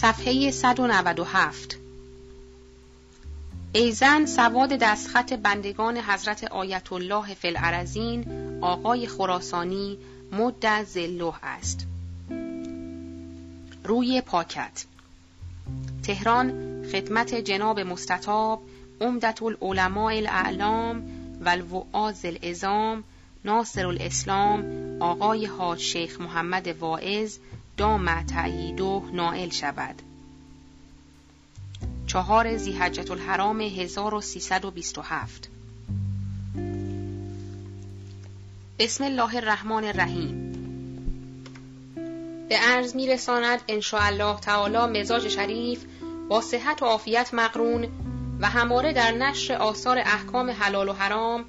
صفحه 197 ای زن سواد دستخط بندگان حضرت آیت الله فی العرزین آقای خراسانی مد زلوه است. روی پاکت. تهران خدمت جناب مستطاب عمدت العلماء الاعلام و الوعاز الازام ناصر الاسلام آقای حاج شیخ محمد واعظ دام تعییدو نائل شود. چهار زیحجت الحرام 1327 بسم الله الرحمن الرحیم. به عرض می رساند الله تعالی مزاج شریف با صحت و عافیت مقرون و هماره در نشر آثار احکام حلال و حرام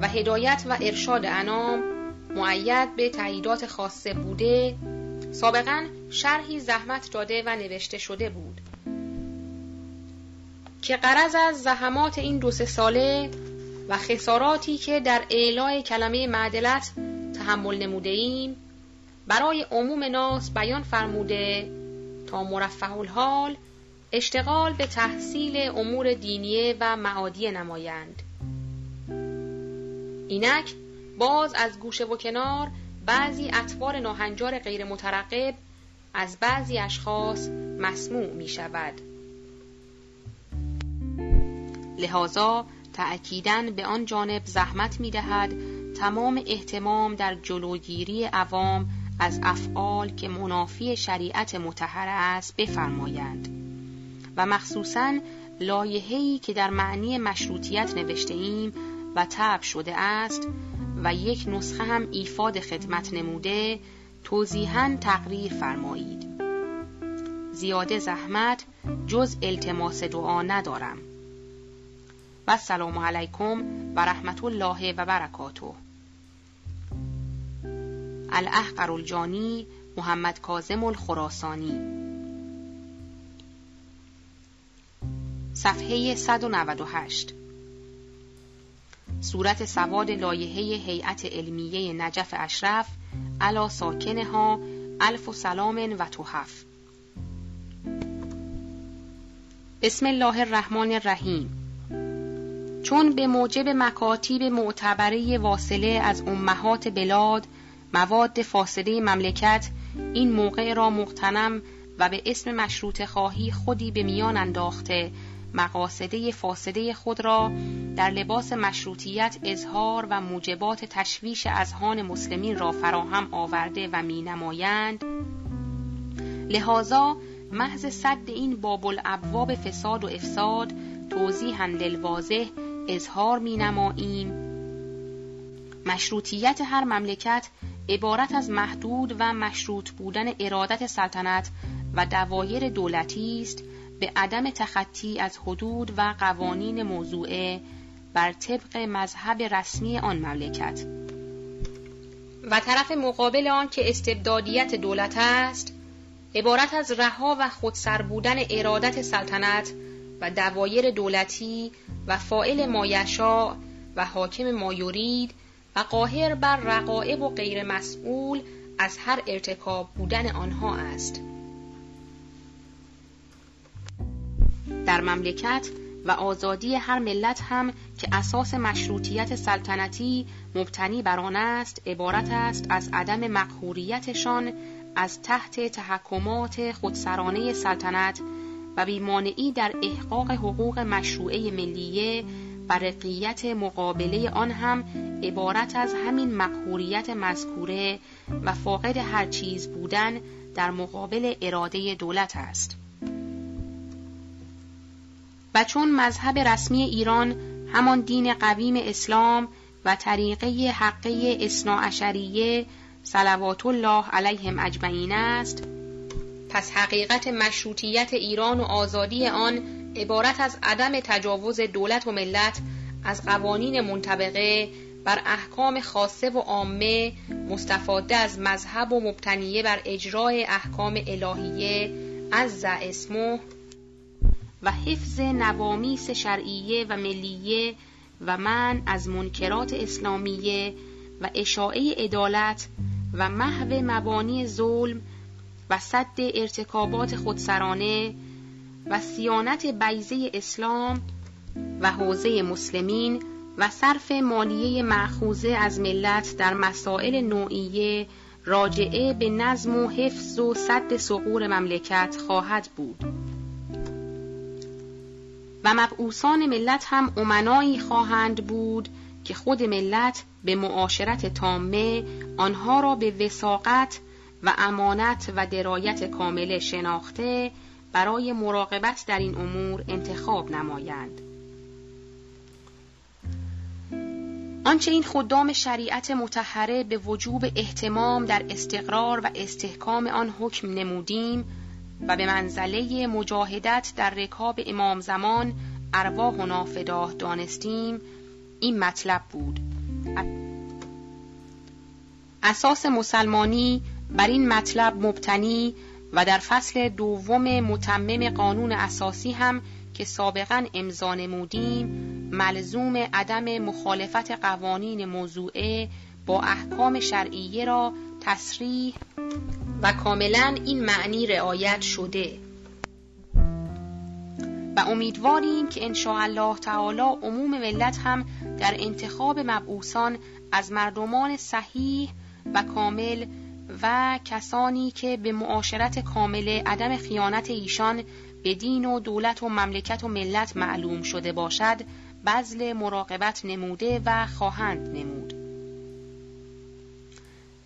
و هدایت و ارشاد انام معید به تعییدات خاصه بوده سابقا شرحی زحمت داده و نوشته شده بود. که قرض از زحمات این دو سه ساله و خساراتی که در اعلای کلمه معدلت تحمل نموده ایم برای عموم ناس بیان فرموده تا مرفه الحال اشتغال به تحصیل امور دینیه و معادی نمایند. اینک باز از گوشه و کنار بعضی اطوار ناهنجار غیر مترقب از بعضی اشخاص مسموع می شود. لحاظا تأکیدن به آن جانب زحمت می دهد تمام احتمام در جلوگیری عوام از افعال که منافی شریعت متحر است بفرمایند و مخصوصا لایحه‌ای که در معنی مشروطیت نوشته ایم و تب شده است و یک نسخه هم ایفاد خدمت نموده توضیحا تقریر فرمایید. زیاده زحمت جز التماس دعا ندارم. و سلام علیکم و رحمت الله و برکاته. الاحقر الجانی محمد کازم الخراسانی. صفحه 198 صورت سواد لایحه هیئت علمیه نجف اشرف علا ساکنها الف و سلام و توحف بسم الله الرحمن الرحیم. چون به موجب مکاتیب معتبره واصله از امهات بلاد مواد فاسده مملکت این موقع را مقتنم و به اسم مشروط خواهی خودی به میان انداخته مقاصده فاسده خود را در لباس مشروطیت اظهار و موجبات تشویش اذهان مسلمین را فراهم آورده و می نمایند لحاظا محض صد این باب الابواب فساد و افساد توضیحا للواضح اظهار می نماییم مشروطیت هر مملکت عبارت از محدود و مشروط بودن ارادت سلطنت و دوایر دولتی است به عدم تخطی از حدود و قوانین موضوعه بر طبق مذهب رسمی آن مملکت. و طرف مقابل آن که استبدادیت دولت است عبارت از رها و خودسر بودن ارادت سلطنت و دوایر دولتی و فائل مایشا و حاکم مایورید و قاهر بر رقائب و غیر مسئول از هر ارتکاب بودن آنها است. در مملکت و آزادی هر ملت هم که اساس مشروطیت سلطنتی مبتنی بر آن است عبارت است از عدم مقهوریتشان از تحت تحکمات خودسرانه سلطنت و بیمانعی در احقاق حقوق مشروعه ملیه و رقیت مقابله آن هم عبارت از همین مقهوریت مذکوره و فاقد هر چیز بودن در مقابل اراده دولت است. و چون مذهب رسمی ایران همان دین قویم اسلام و طریقه حقه اصناعشریه صلوات الله علیهم اجمعین است پس حقیقت مشروطیت ایران و آزادی آن عبارت از عدم تجاوز دولت و ملت از قوانین منطبقه بر احکام خاصه و عامه مستفاده از مذهب و مبتنیه بر اجرای احکام الهیه از اسمه و حفظ نوامیس شرعیه و ملیه و من از منکرات اسلامیه و اشاعه عدالت و محو مبانی ظلم و صد ارتکابات خودسرانه و سیانت بیزه اسلام و حوزه مسلمین و صرف مالیه معخوزه از ملت در مسائل نوعیه راجعه به نظم و حفظ و صد سقور مملکت خواهد بود. و مبعوثان ملت هم امنایی خواهند بود که خود ملت به معاشرت تامه آنها را به وساقت و امانت و درایت کامله شناخته برای مراقبت در این امور انتخاب نمایند. آنچه این خدام شریعت متحره به وجوب احتمام در استقرار و استحکام آن حکم نمودیم و به منزله مجاهدت در رکاب امام زمان ارواح و نافداه دانستیم. این مطلب بود. اساس مسلمانی بر این مطلب مبتنی و در فصل دوم متمم قانون اساسی هم که سابقا امضا نمودیم ملزوم عدم مخالفت قوانین موضوعه با احکام شرعیه را تصریح و کاملا این معنی رعایت شده. و امیدواریم که ان الله تعالی عموم ملت هم در انتخاب مبعوثان از مردمان صحیح و کامل و کسانی که به معاشرت کامل عدم خیانت ایشان به دین و دولت و مملکت و ملت معلوم شده باشد بذل مراقبت نموده و خواهند نمود.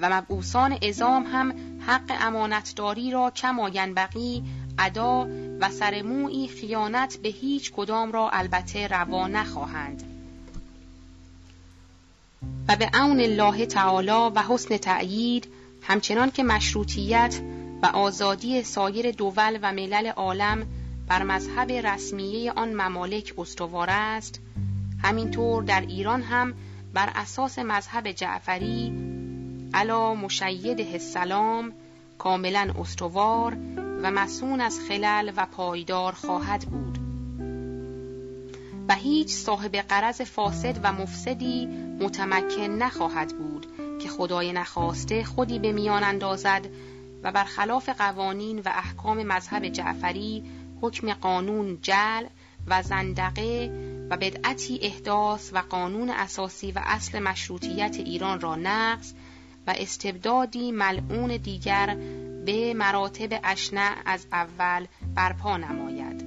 و مبعوثان ازام هم حق امانتداری را کما ینبغی ادا و سرموعی خیانت به هیچ کدام را البته روا نخواهند. و به عون الله تعالی و حسن تأیید همچنان که مشروطیت و آزادی سایر دول و ملل عالم بر مذهب رسمیه آن ممالک استوار است همینطور در ایران هم بر اساس مذهب جعفری علا مشید السلام کاملا استوار و مسون از خلل و پایدار خواهد بود. و هیچ صاحب قرض فاسد و مفسدی متمکن نخواهد بود که خدای نخواسته خودی به میان اندازد و برخلاف قوانین و احکام مذهب جعفری حکم قانون جل و زندقه و بدعتی احداث و قانون اساسی و اصل مشروطیت ایران را نقض و استبدادی ملعون دیگر به مراتب اشنع از اول برپا نماید.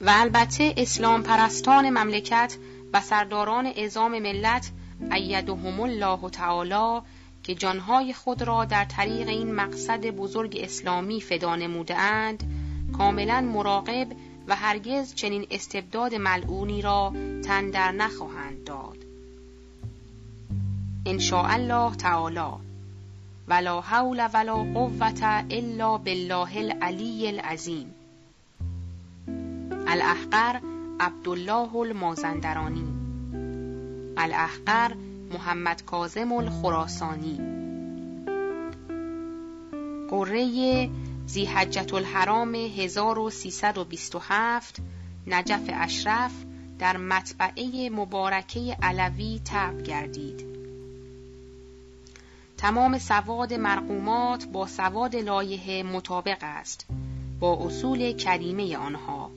و البته اسلام پرستان مملکت و سرداران ازام ملت ایدهم الله تعالی که جانهای خود را در طریق این مقصد بزرگ اسلامی فدا اند کاملا مراقب و هرگز چنین استبداد ملعونی را تندر نخواهند داد. ان الله تعالی. ولا حول ولا قوة الا بالله العلی العظیم. الاحقر عبدالله المازندرانی. الاحقر محمد کازم الخراسانی. قره زیحجت الحرام 1327 نجف اشرف در مطبعه مبارکه علوی تب گردید. تمام سواد مرقومات با سواد لایه مطابق است. با اصول کریمه آنها.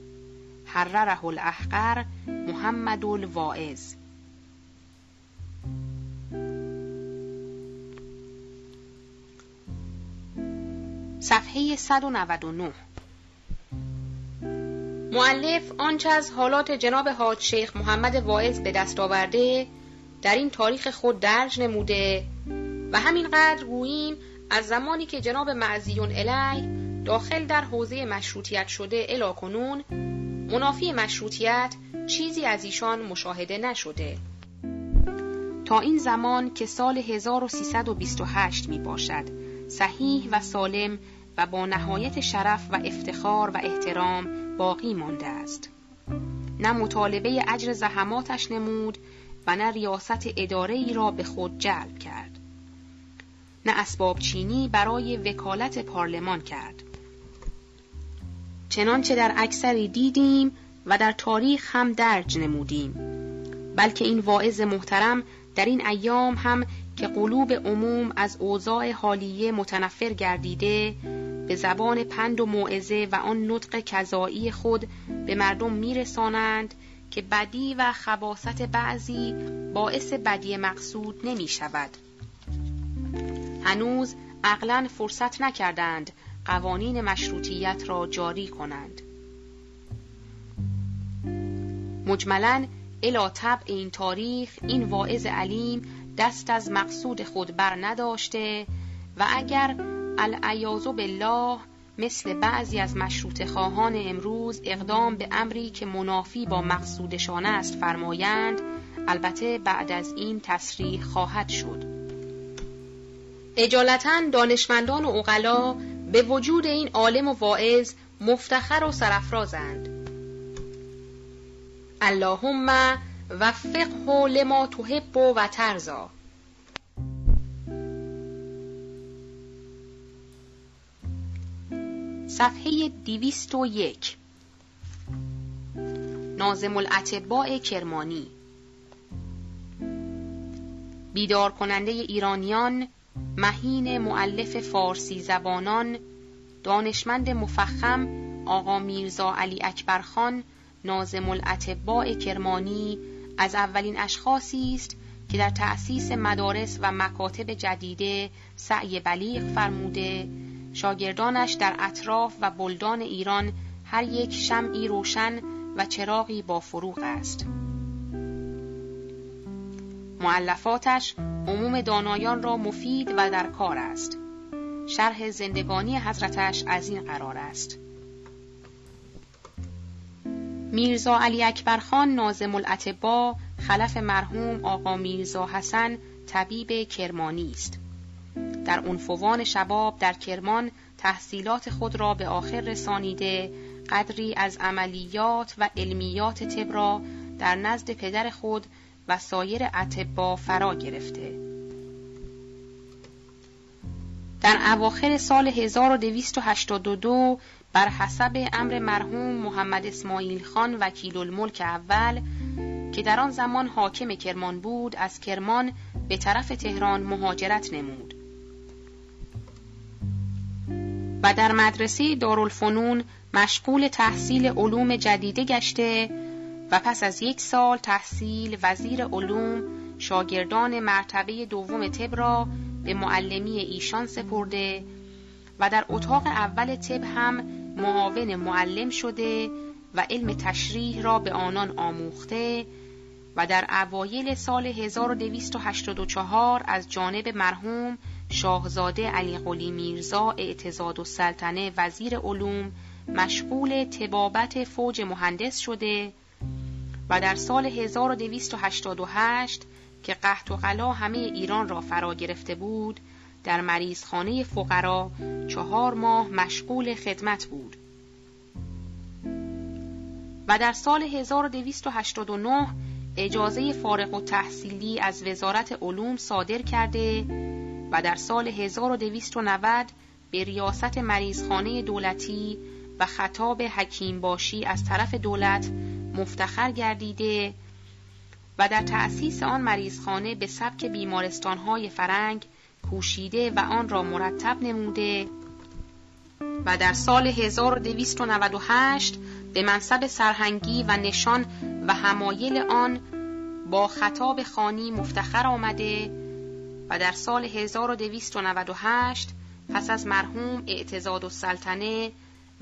حرره الاحقر محمد الواعظ. صفحه 199 معلف آنچه از حالات جناب حاج شیخ محمد واعظ به دست آورده در این تاریخ خود درج نموده و همینقدر گوییم از زمانی که جناب معزیون الی داخل در حوزه مشروطیت شده الا کنون منافی مشروطیت چیزی از ایشان مشاهده نشده. تا این زمان که سال 1328 می باشد صحیح و سالم و با نهایت شرف و افتخار و احترام باقی مانده است. نه مطالبه اجر زحماتش نمود و نه ریاست اداره ای را به خود جلب کرد. نه اسباب چینی برای وکالت پارلمان کرد چنانچه در اکثری دیدیم و در تاریخ هم درج نمودیم بلکه این واعظ محترم در این ایام هم که قلوب عموم از اوضاع حالیه متنفر گردیده به زبان پند و موعظه و آن نطق کذایی خود به مردم میرسانند که بدی و خباست بعضی باعث بدی مقصود نمی شود. هنوز عقلا فرصت نکردند قوانین مشروطیت را جاری کنند. مجملا الا طبع این تاریخ این واعظ علیم دست از مقصود خود بر نداشته و اگر العیاذ بالله مثل بعضی از مشروط خواهان امروز اقدام به امری که منافی با مقصودشان است فرمایند البته بعد از این تصریح خواهد شد اجالتا دانشمندان و اقلا به وجود این عالم و واعظ مفتخر و سرفرازند اللهم وفقه لما تحب و ترزا صفحه دیویست و یک. نازم الاتباع کرمانی. بیدار کننده ایرانیان مهین معلف فارسی زبانان دانشمند مفخم آقا میرزا علی اکبرخان نازم الاتباع کرمانی از اولین اشخاصی است که در تأسیس مدارس و مکاتب جدیده سعی بلیغ فرموده. شاگردانش در اطراف و بلدان ایران هر یک شمعی روشن و چراغی با فروغ است. معلفاتش عموم دانایان را مفید و در کار است. شرح زندگانی حضرتش از این قرار است. میرزا علی اکبر خان نازم الاتبا خلف مرحوم آقا میرزا حسن طبیب کرمانی است. در عنفوان شباب در کرمان تحصیلات خود را به آخر رسانیده قدری از عملیات و علمیات طب را در نزد پدر خود و سایر اتبا فرا گرفته. در اواخر سال 1282 بر حسب امر مرحوم محمد اسماعیل خان وکیل الملک اول که در آن زمان حاکم کرمان بود از کرمان به طرف تهران مهاجرت نمود. و در مدرسه دارالفنون مشغول تحصیل علوم جدیده گشته و پس از یک سال تحصیل وزیر علوم شاگردان مرتبه دوم طب را به معلمی ایشان سپرده و در اتاق اول طب هم معاون معلم شده و علم تشریح را به آنان آموخته و در اوایل سال 1284 از جانب مرحوم شاهزاده علی قلی میرزا اعتزاد و سلطنه وزیر علوم مشغول تبابت فوج مهندس شده و در سال 1288 که قحط و غلا همه ایران را فرا گرفته بود در مریضخانه فقرا چهار ماه مشغول خدمت بود. و در سال 1289 اجازه فارغ و تحصیلی از وزارت علوم صادر کرده و در سال 1290 به ریاست مریضخانه دولتی و خطاب حکیم باشی از طرف دولت مفتخر گردیده و در تأسیس آن مریضخانه به سبک بیمارستانهای فرنگ کوشیده و آن را مرتب نموده و در سال 1298 به منصب سرهنگی و نشان و همایل آن با خطاب خانی مفتخر آمده و در سال 1298 پس از مرحوم اعتزاد السلطنه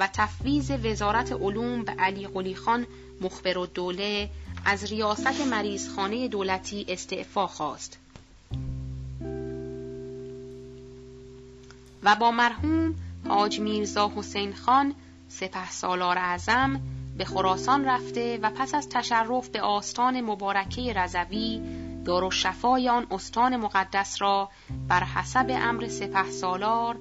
و تفویض وزارت علوم به علی قلی خان مخبر و دوله از ریاست مریضخانه دولتی استعفا خواست. و با مرحوم حاج میرزا حسین خان سپه سالار اعظم به خراسان رفته و پس از تشرف به آستان مبارکه رضوی دارالشفای آن استان مقدس را بر حسب امر سپه سالار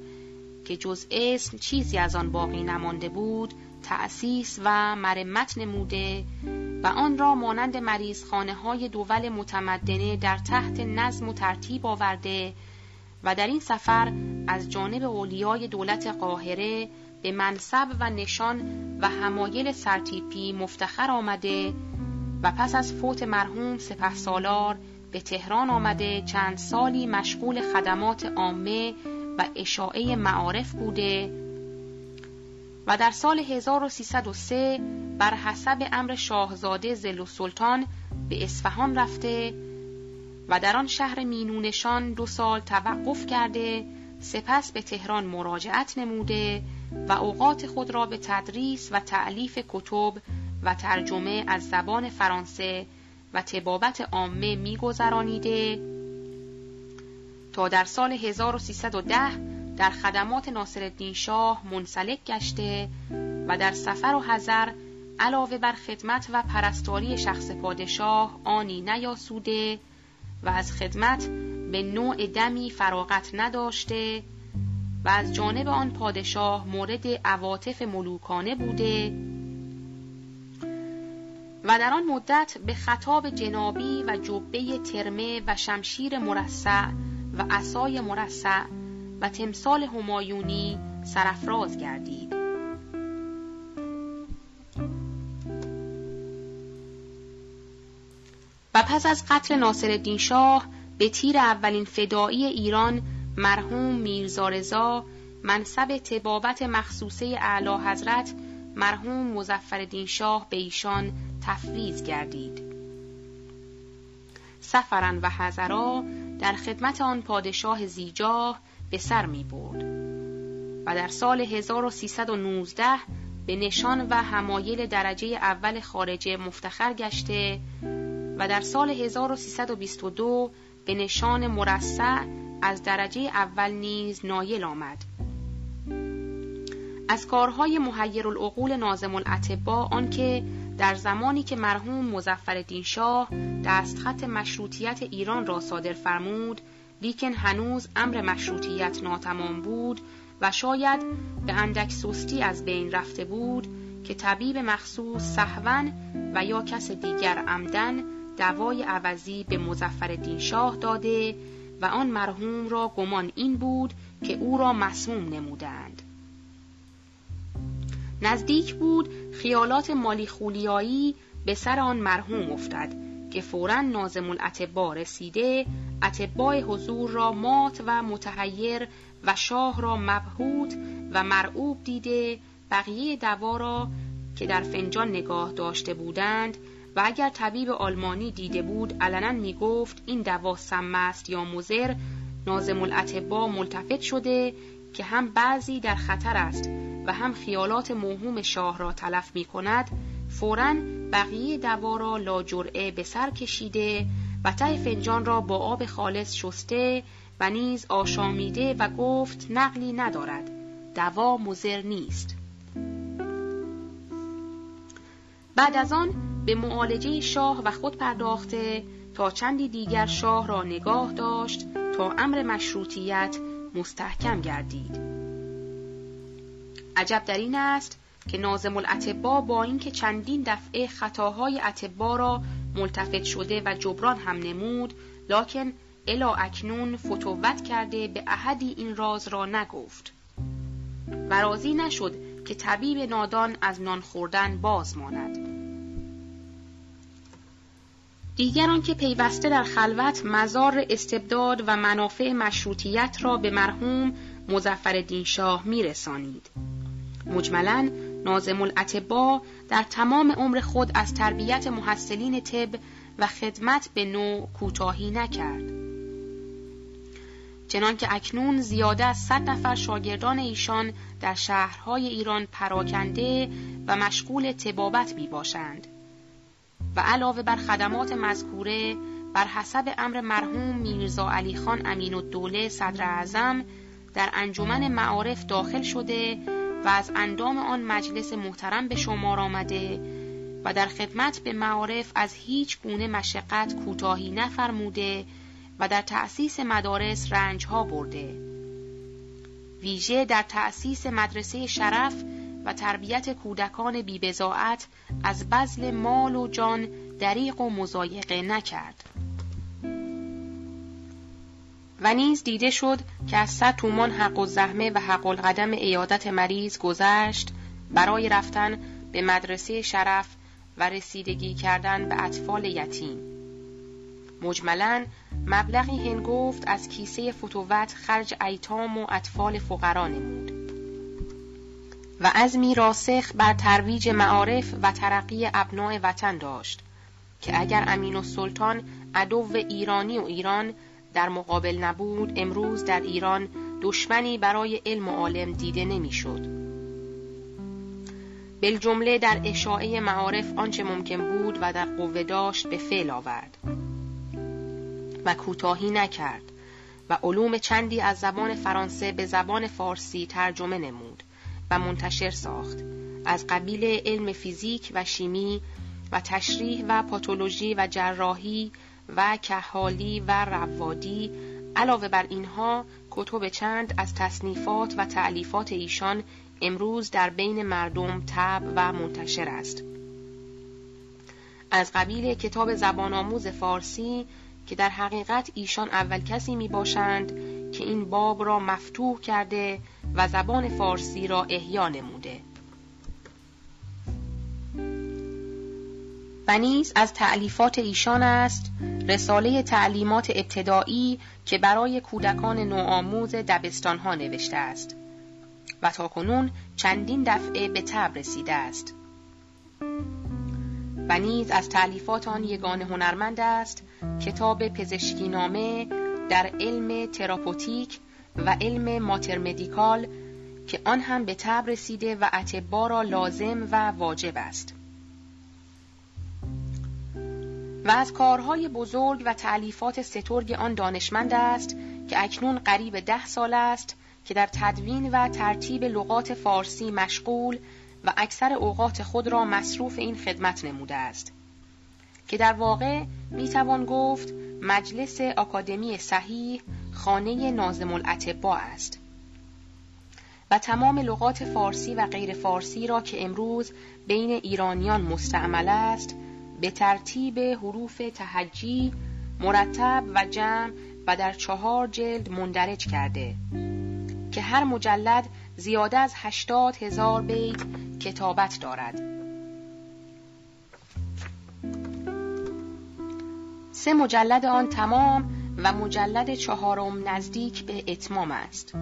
که جز اسم چیزی از آن باقی نمانده بود تأسیس و مرمت نموده و آن را مانند مریضخانه های دول متمدنه در تحت نظم و ترتیب آورده و در این سفر از جانب اولیای دولت قاهره به منصب و نشان و همایل سرتیپی مفتخر آمده و پس از فوت مرحوم سپه سالار به تهران آمده چند سالی مشغول خدمات عامه و اشاعه معارف بوده و در سال 1303 بر حسب امر شاهزاده زل سلطان به اصفهان رفته و در آن شهر مینونشان دو سال توقف کرده سپس به تهران مراجعت نموده و اوقات خود را به تدریس و تعلیف کتب و ترجمه از زبان فرانسه و تبابت عامه میگذرانیده در سال 1310 در خدمات ناصرالدین شاه منسلک گشته و در سفر و حذر علاوه بر خدمت و پرستاری شخص پادشاه آنی نیاسوده و از خدمت به نوع دمی فراغت نداشته و از جانب آن پادشاه مورد عواطف ملوکانه بوده و در آن مدت به خطاب جنابی و جبه ترمه و شمشیر مرصع و عصای مرصع و تمثال همایونی سرفراز گردید. و پس از قتل ناصرالدین شاه به تیر اولین فدایی ایران مرحوم میرزا منصب تبابت مخصوصه اعلی حضرت مرحوم مزفر شاه به ایشان تفویض گردید. سفرن و حضرا در خدمت آن پادشاه زیجاه به سر می برد و در سال 1319 به نشان و همایل درجه اول خارجه مفتخر گشته و در سال 1322 به نشان مرصع از درجه اول نیز نایل آمد. از کارهای محیر العقول نازم آنکه در زمانی که مرحوم مزفر شاه دستخط مشروطیت ایران را صادر فرمود لیکن هنوز امر مشروطیت ناتمام بود و شاید به اندک سستی از بین رفته بود که طبیب مخصوص صحون و یا کس دیگر عمدن دوای عوضی به مزفر شاه داده و آن مرحوم را گمان این بود که او را مسموم نمودند. نزدیک بود خیالات مالی خولیایی به سر آن مرحوم افتد که فورا نازم الاتبا رسیده اتباع حضور را مات و متحیر و شاه را مبهوت و مرعوب دیده بقیه دوا را که در فنجان نگاه داشته بودند و اگر طبیب آلمانی دیده بود علنا می گفت این دوا سم است یا مزر نازم الاتبا ملتفت شده که هم بعضی در خطر است و هم خیالات موهوم شاه را تلف می کند فورا بقیه دوا را لاجرعه به سر کشیده و ته فنجان را با آب خالص شسته و نیز آشامیده و گفت نقلی ندارد. دوا مزر نیست. بعد از آن به معالجه شاه و خود پرداخته تا چندی دیگر شاه را نگاه داشت تا امر مشروطیت مستحکم گردید. عجب در این است که نازم الاتبا با اینکه چندین دفعه خطاهای اتبا را ملتفت شده و جبران هم نمود لکن الا اکنون فتوت کرده به احدی این راز را نگفت و راضی نشد که طبیب نادان از نان خوردن باز ماند دیگران که پیوسته در خلوت مزار استبداد و منافع مشروطیت را به مرحوم مزفر شاه می رسانید. مجملا نازم الاتبا در تمام عمر خود از تربیت محصلین طب و خدمت به نوع کوتاهی نکرد. چنانکه اکنون زیاده از صد نفر شاگردان ایشان در شهرهای ایران پراکنده و مشغول تبابت می باشند. و علاوه بر خدمات مذکوره بر حسب امر مرحوم میرزا علی خان امین الدوله صدر اعظم در انجمن معارف داخل شده و از اندام آن مجلس محترم به شمار آمده و در خدمت به معارف از هیچ گونه مشقت کوتاهی نفرموده و در تأسیس مدارس رنجها برده. ویژه در تأسیس مدرسه شرف و تربیت کودکان بیبزاعت از بذل مال و جان دریق و مزایقه نکرد. و نیز دیده شد که از صد تومان حق و زحمه و حق القدم ایادت مریض گذشت برای رفتن به مدرسه شرف و رسیدگی کردن به اطفال یتیم. مجملا مبلغی هنگفت از کیسه فتووت خرج ایتام و اطفال فقرا نمود. و از راسخ بر ترویج معارف و ترقی ابناع وطن داشت که اگر امین و سلطان عدو ایرانی و ایران در مقابل نبود امروز در ایران دشمنی برای علم و عالم دیده نمی‌شد. جمله در اشاعه معارف آنچه ممکن بود و در قوه داشت به فعل آورد و کوتاهی نکرد و علوم چندی از زبان فرانسه به زبان فارسی ترجمه نمود و منتشر ساخت از قبیل علم فیزیک و شیمی و تشریح و پاتولوژی و جراحی و کهالی و روادی علاوه بر اینها کتب چند از تصنیفات و تعلیفات ایشان امروز در بین مردم تب و منتشر است. از قبیل کتاب زبان آموز فارسی که در حقیقت ایشان اول کسی می باشند که این باب را مفتوح کرده و زبان فارسی را احیا نموده. و نیز از تعلیفات ایشان است رساله تعلیمات ابتدایی که برای کودکان نوآموز دبستانها نوشته است. و تاکنون چندین دفعه به تب رسیده است. و نیز از تعلیفات آن یگان هنرمند است کتاب پزشکی نامه در علم تراپوتیک و علم ماترمدیکال که آن هم به تب رسیده و اتبا را لازم و واجب است. و از کارهای بزرگ و تعلیفات سترگ آن دانشمند است که اکنون قریب ده سال است که در تدوین و ترتیب لغات فارسی مشغول و اکثر اوقات خود را مصروف این خدمت نموده است. که در واقع می‌توان گفت مجلس آکادمی صحیح خانه نازم الاطبا است. و تمام لغات فارسی و غیر فارسی را که امروز بین ایرانیان مستعمل است به ترتیب حروف تهجی مرتب و جمع و در چهار جلد مندرج کرده که هر مجلد زیاده از هشتاد هزار بیت کتابت دارد. سه مجلد آن تمام و مجلد چهارم نزدیک به اتمام است.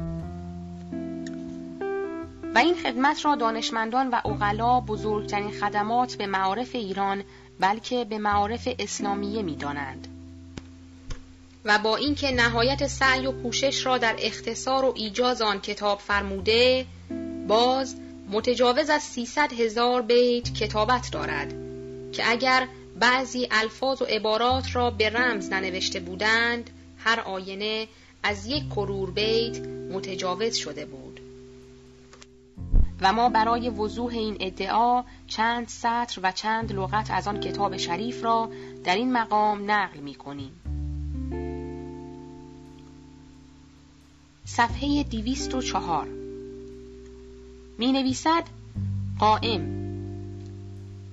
و این خدمت را دانشمندان و اغلا بزرگترین خدمات به معارف ایران بلکه به معارف اسلامیه می دانند. و با اینکه نهایت سعی و کوشش را در اختصار و ایجاز آن کتاب فرموده باز متجاوز از 300 هزار بیت کتابت دارد که اگر بعضی الفاظ و عبارات را به رمز ننوشته بودند هر آینه از یک کرور بیت متجاوز شده بود و ما برای وضوح این ادعا چند سطر و چند لغت از آن کتاب شریف را در این مقام نقل می کنیم. صفحه دیویست و چهار می نویسد قائم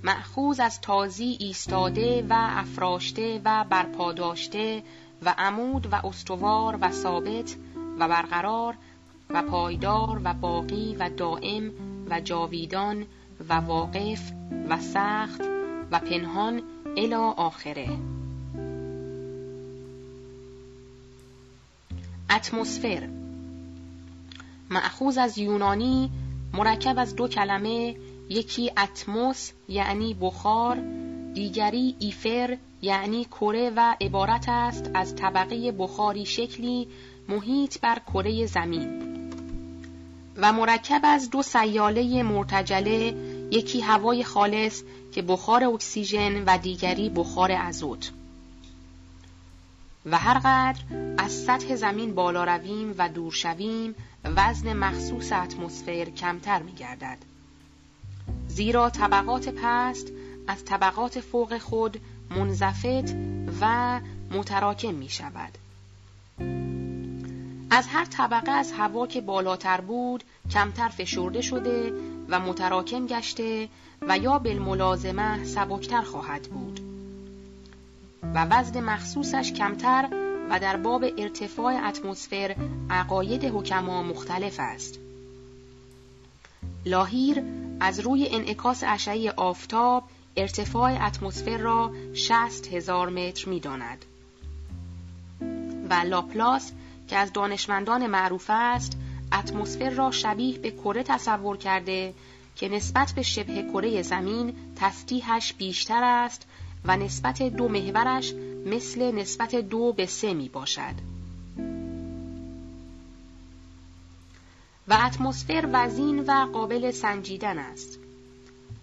معخوز از تازی ایستاده و افراشته و برپاداشته و عمود و استوار و ثابت و برقرار و پایدار و باقی و دائم و جاویدان و واقف و سخت و پنهان الا آخره. اتمسفر. معخوز از یونانی مرکب از دو کلمه یکی اتموس یعنی بخار دیگری ایفر یعنی کره و عبارت است از طبقه بخاری شکلی محیط بر کره زمین. و مرکب از دو سیاله مرتجله یکی هوای خالص که بخار اکسیژن و دیگری بخار ازوت و هر قدر از سطح زمین بالا رویم و دور شویم وزن مخصوص اتمسفر کمتر می گردد. زیرا طبقات پست از طبقات فوق خود منزفت و متراکم می شود. از هر طبقه از هوا که بالاتر بود کمتر فشرده شده و متراکم گشته و یا بالملازمه سبکتر خواهد بود و وزن مخصوصش کمتر و در باب ارتفاع اتمسفر عقاید حکما مختلف است لاهیر از روی انعکاس اشعه آفتاب ارتفاع اتمسفر را شست هزار متر می داند. و لاپلاس که از دانشمندان معروف است اتمسفر را شبیه به کره تصور کرده که نسبت به شبه کره زمین تسطیحش بیشتر است و نسبت دو محورش مثل نسبت دو به سه می باشد. و اتمسفر وزین و قابل سنجیدن است.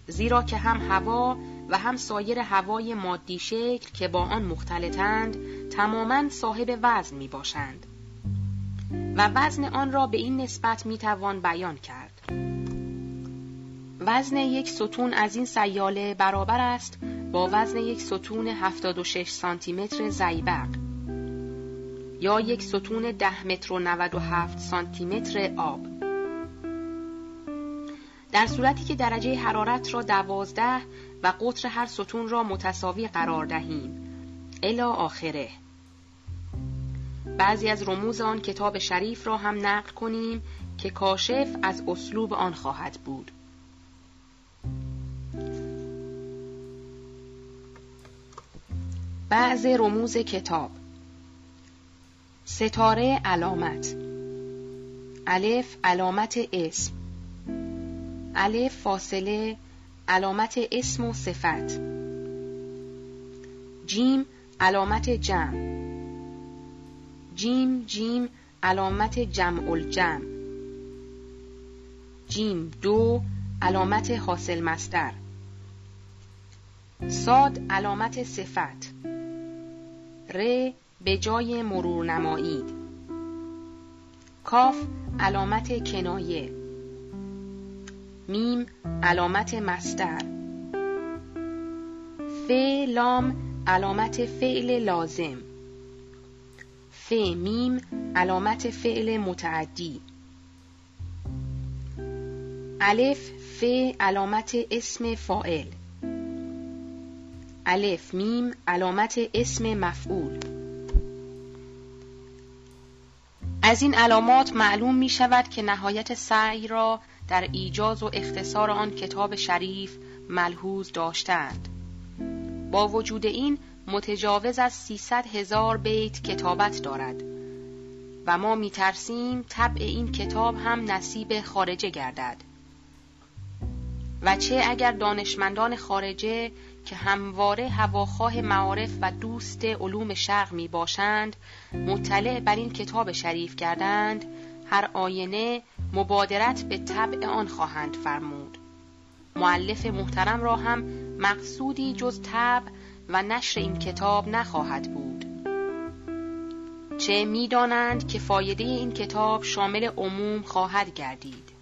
زیرا که هم هوا و هم سایر هوای مادی شکل که با آن مختلطند تماما صاحب وزن می باشند. و وزن آن را به این نسبت می توان بیان کرد. وزن یک ستون از این سیاله برابر است با وزن یک ستون 76 سانتی متر زیبق یا یک ستون 10 متر و 97 سانتی متر آب. در صورتی که درجه حرارت را دوازده و قطر هر ستون را متساوی قرار دهیم. الا آخره. بعضی از رموز آن کتاب شریف را هم نقل کنیم که کاشف از اسلوب آن خواهد بود. بعض رموز کتاب. ستاره علامت. الف علامت اسم. الف فاصله علامت اسم و صفت. جیم علامت جمع. جیم جیم علامت جمع الجمع جیم دو علامت حاصل مستر صاد علامت صفت. ر به جای مرور نمایید. کاف علامت کنایه. میم علامت مصدر. ف لام علامت فعل لازم. ف میم علامت فعل متعدی. الف ف علامت اسم فاعل الف میم علامت اسم مفعول. از این علامات معلوم می شود که نهایت سعی را در ایجاز و اختصار آن کتاب شریف ملحوظ داشتند. با وجود این متجاوز از 300 هزار بیت کتابت دارد. و ما می ترسیم طبع این کتاب هم نصیب خارجه گردد. و چه اگر دانشمندان خارجه که همواره هواخواه معارف و دوست علوم شرق می باشند مطلع بر این کتاب شریف کردند هر آینه مبادرت به طبع آن خواهند فرمود. معلف محترم را هم مقصودی جز طبع و نشر این کتاب نخواهد بود. چه می‌دانند که فایده این کتاب شامل عموم خواهد گردید.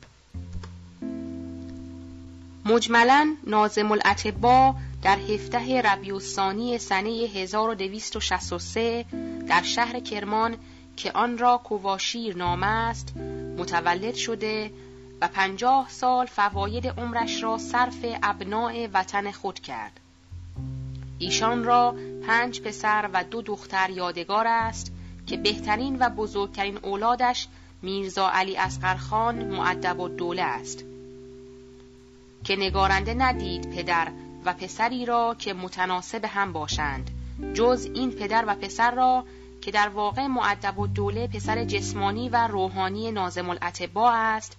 مجملا نازم الاتبا در هفته ربیوسانی سنه 1263 در شهر کرمان که آن را کوواشیر نام است متولد شده و پنجاه سال فواید عمرش را صرف ابناع وطن خود کرد. ایشان را پنج پسر و دو دختر یادگار است که بهترین و بزرگترین اولادش میرزا علی اسقرخان معدب و دوله است. که نگارنده ندید پدر و پسری را که متناسب هم باشند. جز این پدر و پسر را که در واقع معدب و دوله پسر جسمانی و روحانی نازم الاتبا است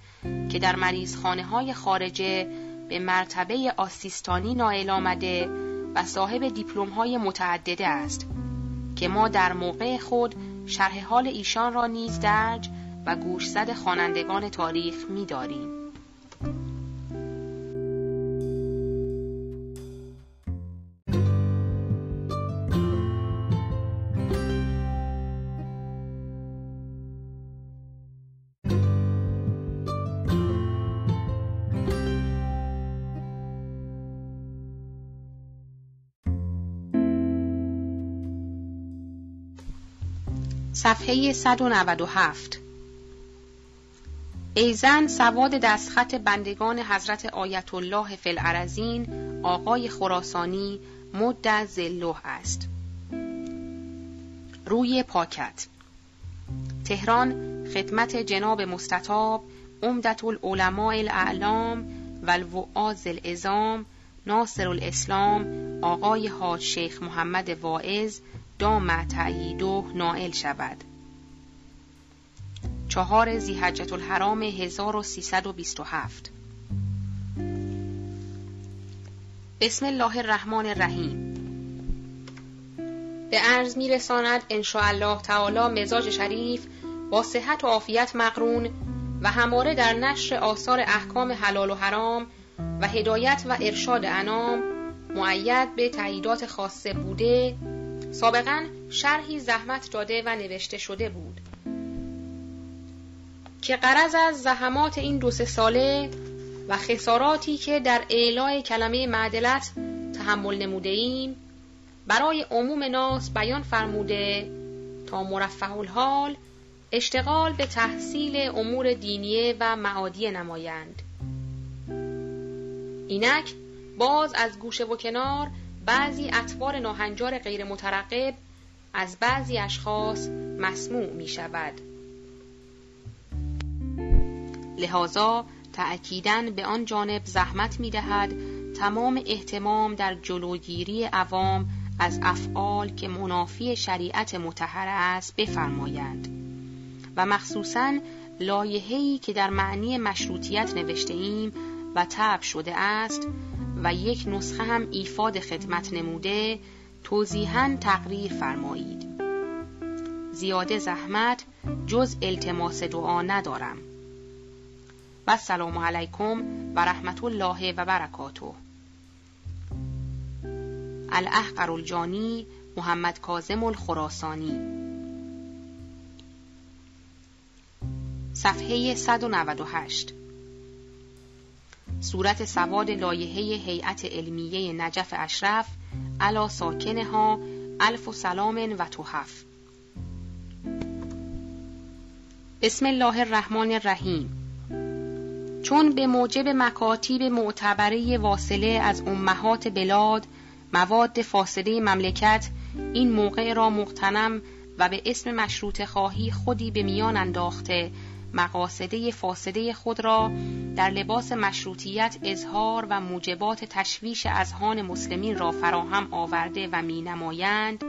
که در مریضخانه های خارجه به مرتبه آسیستانی نائل آمده و صاحب دیپلم های متعدده است که ما در موقع خود شرح حال ایشان را نیز درج و گوشزد خوانندگان تاریخ می داریم. صفحه 197 ایزن سواد دستخط بندگان حضرت آیت الله فی العرزین آقای خراسانی مد زلوه است. روی پاکت. تهران خدمت جناب مستطاب عمدت العلماء الاعلام و الوعاز الازام ناصر الاسلام آقای حاج شیخ محمد واعظ دام تعییدو نائل شود. چهار زیحجت الحرام 1327 بسم الله الرحمن الرحیم. به عرض میرساند الله تعالی مزاج شریف با صحت و عافیت مقرون و هماره در نشر آثار احکام حلال و حرام و هدایت و ارشاد انام معید به تعییدات خاصه بوده سابقا شرحی زحمت داده و نوشته شده بود. که قرض از زحمات این دو سه ساله و خساراتی که در اعلای کلمه معدلت تحمل نموده ایم برای عموم ناس بیان فرموده تا مرفه الحال اشتغال به تحصیل امور دینیه و معادی نمایند. اینک باز از گوشه و کنار بعضی اطوار ناهنجار غیر مترقب از بعضی اشخاص مسموع می شود. لحاظا تأکیدن به آن جانب زحمت می دهد تمام احتمام در جلوگیری عوام از افعال که منافی شریعت متحر است بفرمایند و مخصوصا لایحه‌ای که در معنی مشروطیت نوشته ایم و تب شده است و یک نسخه هم ایفاد خدمت نموده توضیحا تقریر فرمایید. زیاده زحمت جز التماس دعا ندارم. و سلام علیکم و رحمت الله و برکاته. الاحقر الجانی محمد کازم الخراسانی. صفحه 198 صورت سواد لایحه هیئت علمیه نجف اشرف علا ساکنها الف و سلام و توحف بسم الله الرحمن الرحیم. چون به موجب مکاتیب معتبره واصله از امهات بلاد مواد فاصله مملکت این موقع را مقتنم و به اسم مشروط خواهی خودی به میان انداخته مقاصده فاسده خود را در لباس مشروطیت اظهار و موجبات تشویش اذهان مسلمین را فراهم آورده و می نمایند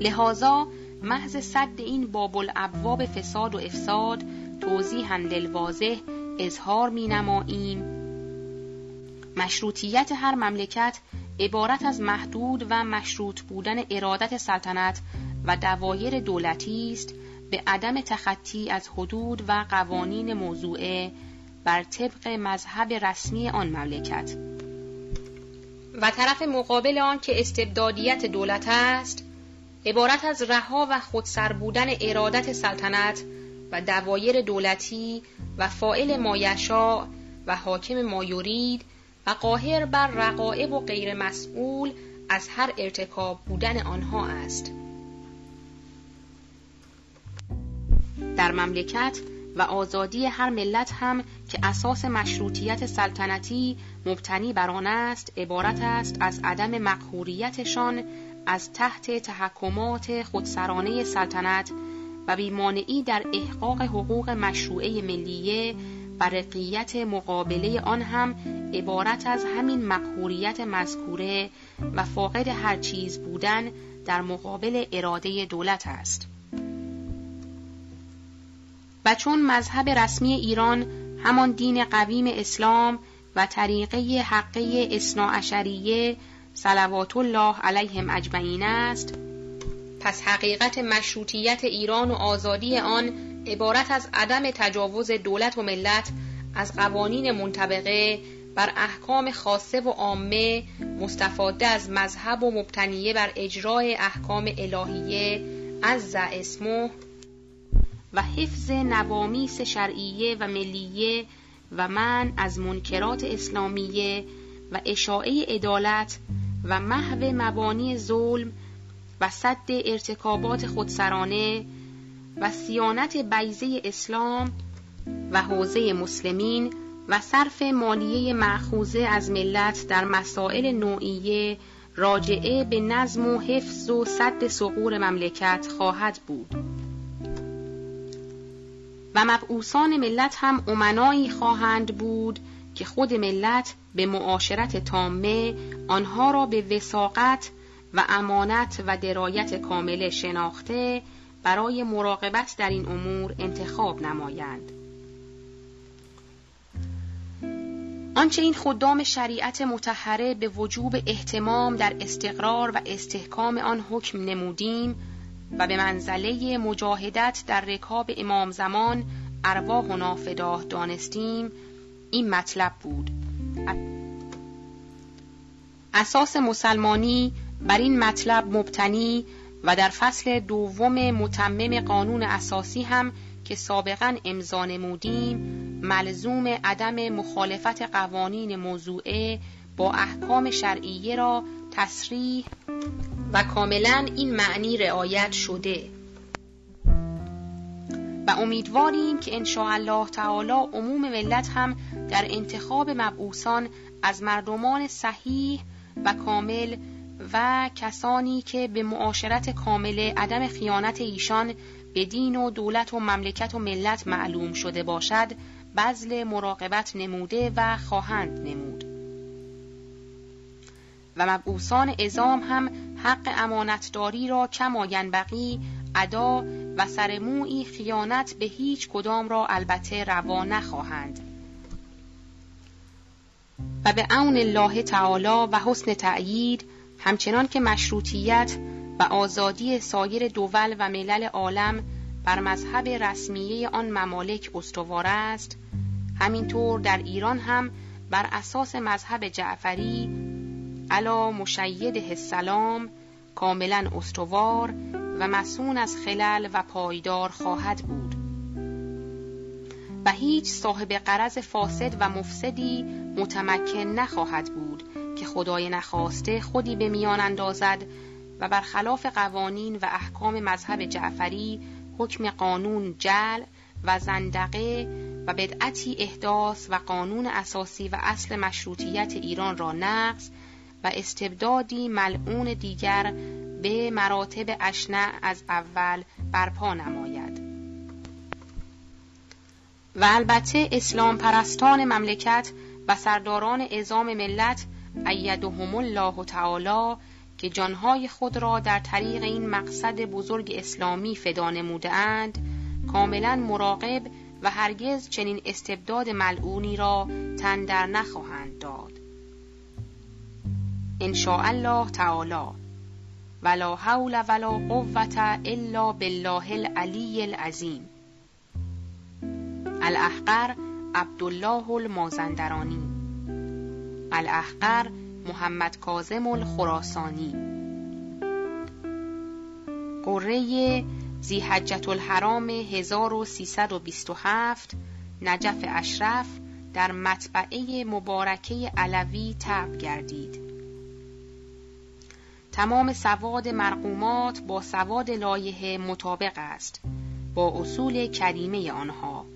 لحاظا محض صد این باب الابواب فساد و افساد توضیحا للواضح اظهار می نماییم مشروطیت هر مملکت عبارت از محدود و مشروط بودن ارادت سلطنت و دوایر دولتی است. به عدم تخطی از حدود و قوانین موضوعه بر طبق مذهب رسمی آن مملکت. و طرف مقابل آن که استبدادیت دولت است عبارت از رها و خودسر بودن ارادت سلطنت و دوایر دولتی و فائل مایشا و حاکم مایورید و قاهر بر رقائب و غیر مسئول از هر ارتکاب بودن آنها است. در مملکت و آزادی هر ملت هم که اساس مشروطیت سلطنتی مبتنی بر آن است عبارت است از عدم مقهوریتشان از تحت تحکمات خودسرانه سلطنت و بیمانعی در احقاق حقوق مشروعه ملیه و رقیت مقابله آن هم عبارت از همین مقهوریت مذکوره و فاقد هر چیز بودن در مقابل اراده دولت است. و چون مذهب رسمی ایران همان دین قویم اسلام و طریقه حقه اصناعشریه صلوات الله علیهم اجمعین است پس حقیقت مشروطیت ایران و آزادی آن عبارت از عدم تجاوز دولت و ملت از قوانین منطبقه بر احکام خاصه و عامه مستفاده از مذهب و مبتنیه بر اجرای احکام الهیه از اسمه و حفظ نوامیس شرعیه و ملیه و من از منکرات اسلامیه و اشاعه عدالت و محو مبانی ظلم و صد ارتکابات خودسرانه و سیانت بیزه اسلام و حوزه مسلمین و صرف مالیه معخوزه از ملت در مسائل نوعیه راجعه به نظم و حفظ و صد سقور مملکت خواهد بود. و مبعوثان ملت هم امنایی خواهند بود که خود ملت به معاشرت تامه آنها را به وساقت و امانت و درایت کامله شناخته برای مراقبت در این امور انتخاب نمایند. آنچه این خدام شریعت متحره به وجوب احتمام در استقرار و استحکام آن حکم نمودیم و به منزله مجاهدت در رکاب امام زمان ارواح و نافداه دانستیم. این مطلب بود. اساس مسلمانی بر این مطلب مبتنی و در فصل دوم متمم قانون اساسی هم که سابقا امضا نمودیم ملزوم عدم مخالفت قوانین موضوعه با احکام شرعیه را تصریح و کاملا این معنی رعایت شده. و امیدواریم که ان الله تعالی عموم ملت هم در انتخاب مبعوثان از مردمان صحیح و کامل و کسانی که به معاشرت کامل عدم خیانت ایشان به دین و دولت و مملکت و ملت معلوم شده باشد بذل مراقبت نموده و خواهند نمود. و مبعوثان ازام هم حق امانتداری را کما ینبغی ادا و سرموعی خیانت به هیچ کدام را البته روا نخواهند. و به عون الله تعالی و حسن تأیید همچنان که مشروطیت و آزادی سایر دول و ملل عالم بر مذهب رسمیه آن ممالک استوار است همینطور در ایران هم بر اساس مذهب جعفری علا مشید السلام کاملا استوار و مسون از خلل و پایدار خواهد بود. و هیچ صاحب قرض فاسد و مفسدی متمکن نخواهد بود که خدای نخواسته خودی به میان اندازد و برخلاف قوانین و احکام مذهب جعفری حکم قانون جل و زندقه و بدعتی احداث و قانون اساسی و اصل مشروطیت ایران را نقض و استبدادی ملعون دیگر به مراتب اشنع از اول برپا نماید. و البته اسلام پرستان مملکت و سرداران ازام ملت ایدهم الله تعالی که جانهای خود را در طریق این مقصد بزرگ اسلامی فدا اند کاملا مراقب و هرگز چنین استبداد ملعونی را تن در نخواهند داد. ان الله تعالی. ولا حول ولا قوة الا بالله العلی العظیم. الاحقر عبدالله المازندرانی. الاحقر محمد کازم الخراسانی. قره زیحجت الحرام 1327 نجف اشرف در مطبعه مبارکه علوی تب گردید. تمام سواد مرقومات با سواد لایه مطابق است. با اصول کریمه آنها.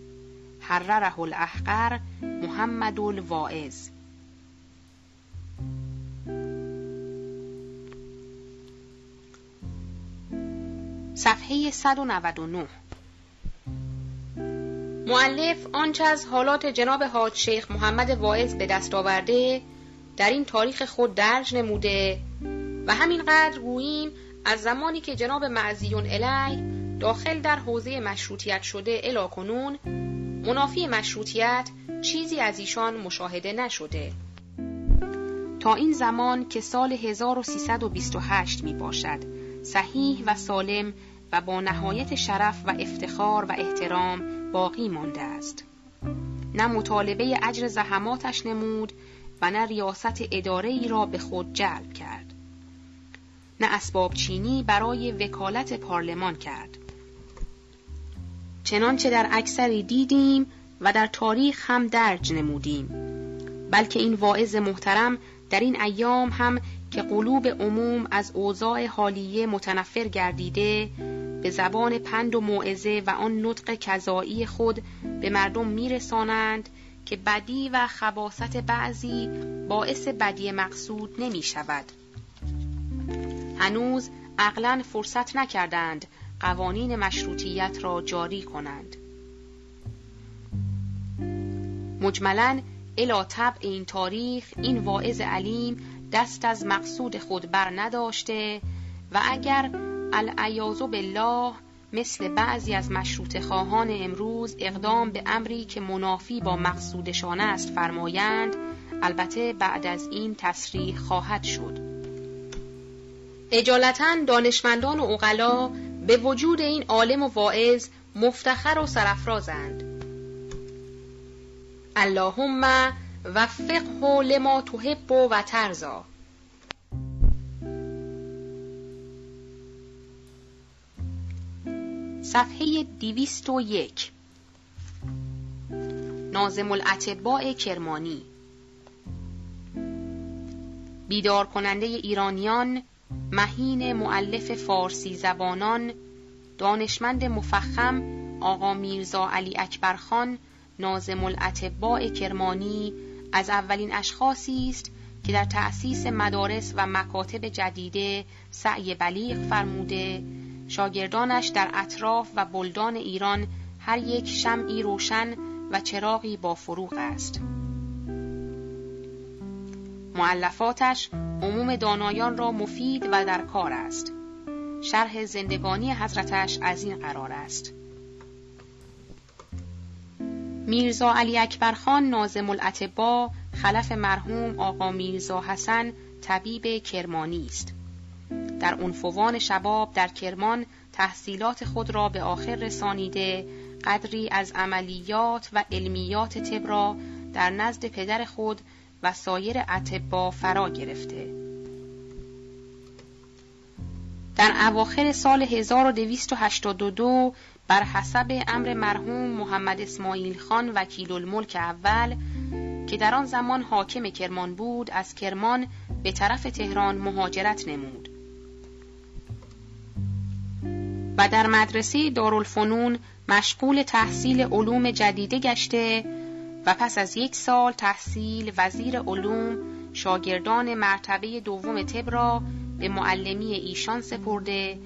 حرره الاحقر محمد الواعظ. صفحه 199 معلف آنچه از حالات جناب حاج شیخ محمد واعظ به دست آورده در این تاریخ خود درج نموده و همینقدر گوییم از زمانی که جناب معزیون الی داخل در حوزه مشروطیت شده الا کنون منافی مشروطیت چیزی از ایشان مشاهده نشده. تا این زمان که سال 1328 می باشد صحیح و سالم و با نهایت شرف و افتخار و احترام باقی مانده است. نه مطالبه اجر زحماتش نمود و نه ریاست اداره ای را به خود جلب کرد. نه اسباب چینی برای وکالت پارلمان کرد چنانچه در اکثری دیدیم و در تاریخ هم درج نمودیم بلکه این واعظ محترم در این ایام هم که قلوب عموم از اوضاع حالیه متنفر گردیده به زبان پند و موعظه و آن نطق کذایی خود به مردم میرسانند که بدی و خباست بعضی باعث بدی مقصود نمی شود. هنوز عقلا فرصت نکردند قوانین مشروطیت را جاری کنند. مجملا الا طبع این تاریخ این واعظ علیم دست از مقصود خود بر نداشته و اگر العیاذ بالله مثل بعضی از مشروط خواهان امروز اقدام به امری که منافی با مقصودشان است فرمایند البته بعد از این تصریح خواهد شد اجالتا دانشمندان و اقلا به وجود این عالم و واعظ مفتخر و سرفرازند اللهم وفقه لما تحب و ترزا صفحه دیویست و یک. نازم الاتباع کرمانی. بیدار کننده ایرانیان مهین معلف فارسی زبانان دانشمند مفخم آقا میرزا علی اکبرخان نازم الاتباع کرمانی از اولین اشخاصی است که در تأسیس مدارس و مکاتب جدیده سعی بلیغ فرموده. شاگردانش در اطراف و بلدان ایران هر یک شمعی روشن و چراغی با فروغ است. معلفاتش عموم دانایان را مفید و در کار است. شرح زندگانی حضرتش از این قرار است. میرزا علی اکبرخان نازم الاتبا خلف مرحوم آقا میرزا حسن طبیب کرمانی است. در عنفوان شباب در کرمان تحصیلات خود را به آخر رسانیده قدری از عملیات و علمیات طب را در نزد پدر خود و سایر اطبا فرا گرفته. در اواخر سال 1282 بر حسب امر مرحوم محمد اسماعیل خان وکیل الملک اول که در آن زمان حاکم کرمان بود از کرمان به طرف تهران مهاجرت نمود. و در مدرسه دارالفنون مشغول تحصیل علوم جدیده گشته و پس از یک سال تحصیل وزیر علوم شاگردان مرتبه دوم طب را به معلمی ایشان سپرده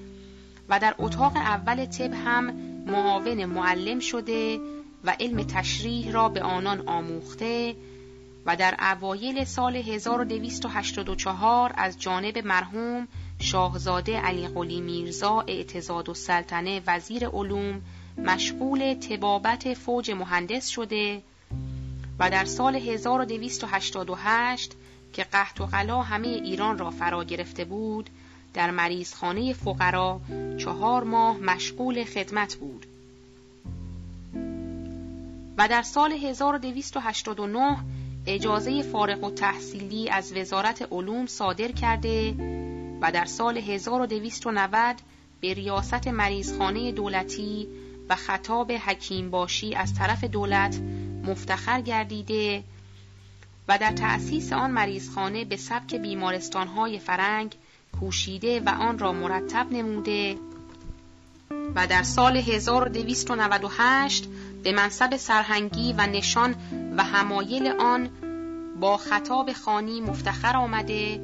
و در اتاق اول طب هم معاون معلم شده و علم تشریح را به آنان آموخته و در اوایل سال 1284 از جانب مرحوم شاهزاده علی قلی میرزا اعتزاد و سلطنه وزیر علوم مشغول تبابت فوج مهندس شده و در سال 1288 که قحط و غلا همه ایران را فرا گرفته بود در مریضخانه فقرا چهار ماه مشغول خدمت بود. و در سال 1289 اجازه فارغ و تحصیلی از وزارت علوم صادر کرده و در سال 1290 به ریاست مریضخانه دولتی و خطاب حکیم باشی از طرف دولت مفتخر گردیده و در تأسیس آن مریضخانه به سبک بیمارستانهای فرنگ کوشیده و آن را مرتب نموده و در سال 1298 به منصب سرهنگی و نشان و همایل آن با خطاب خانی مفتخر آمده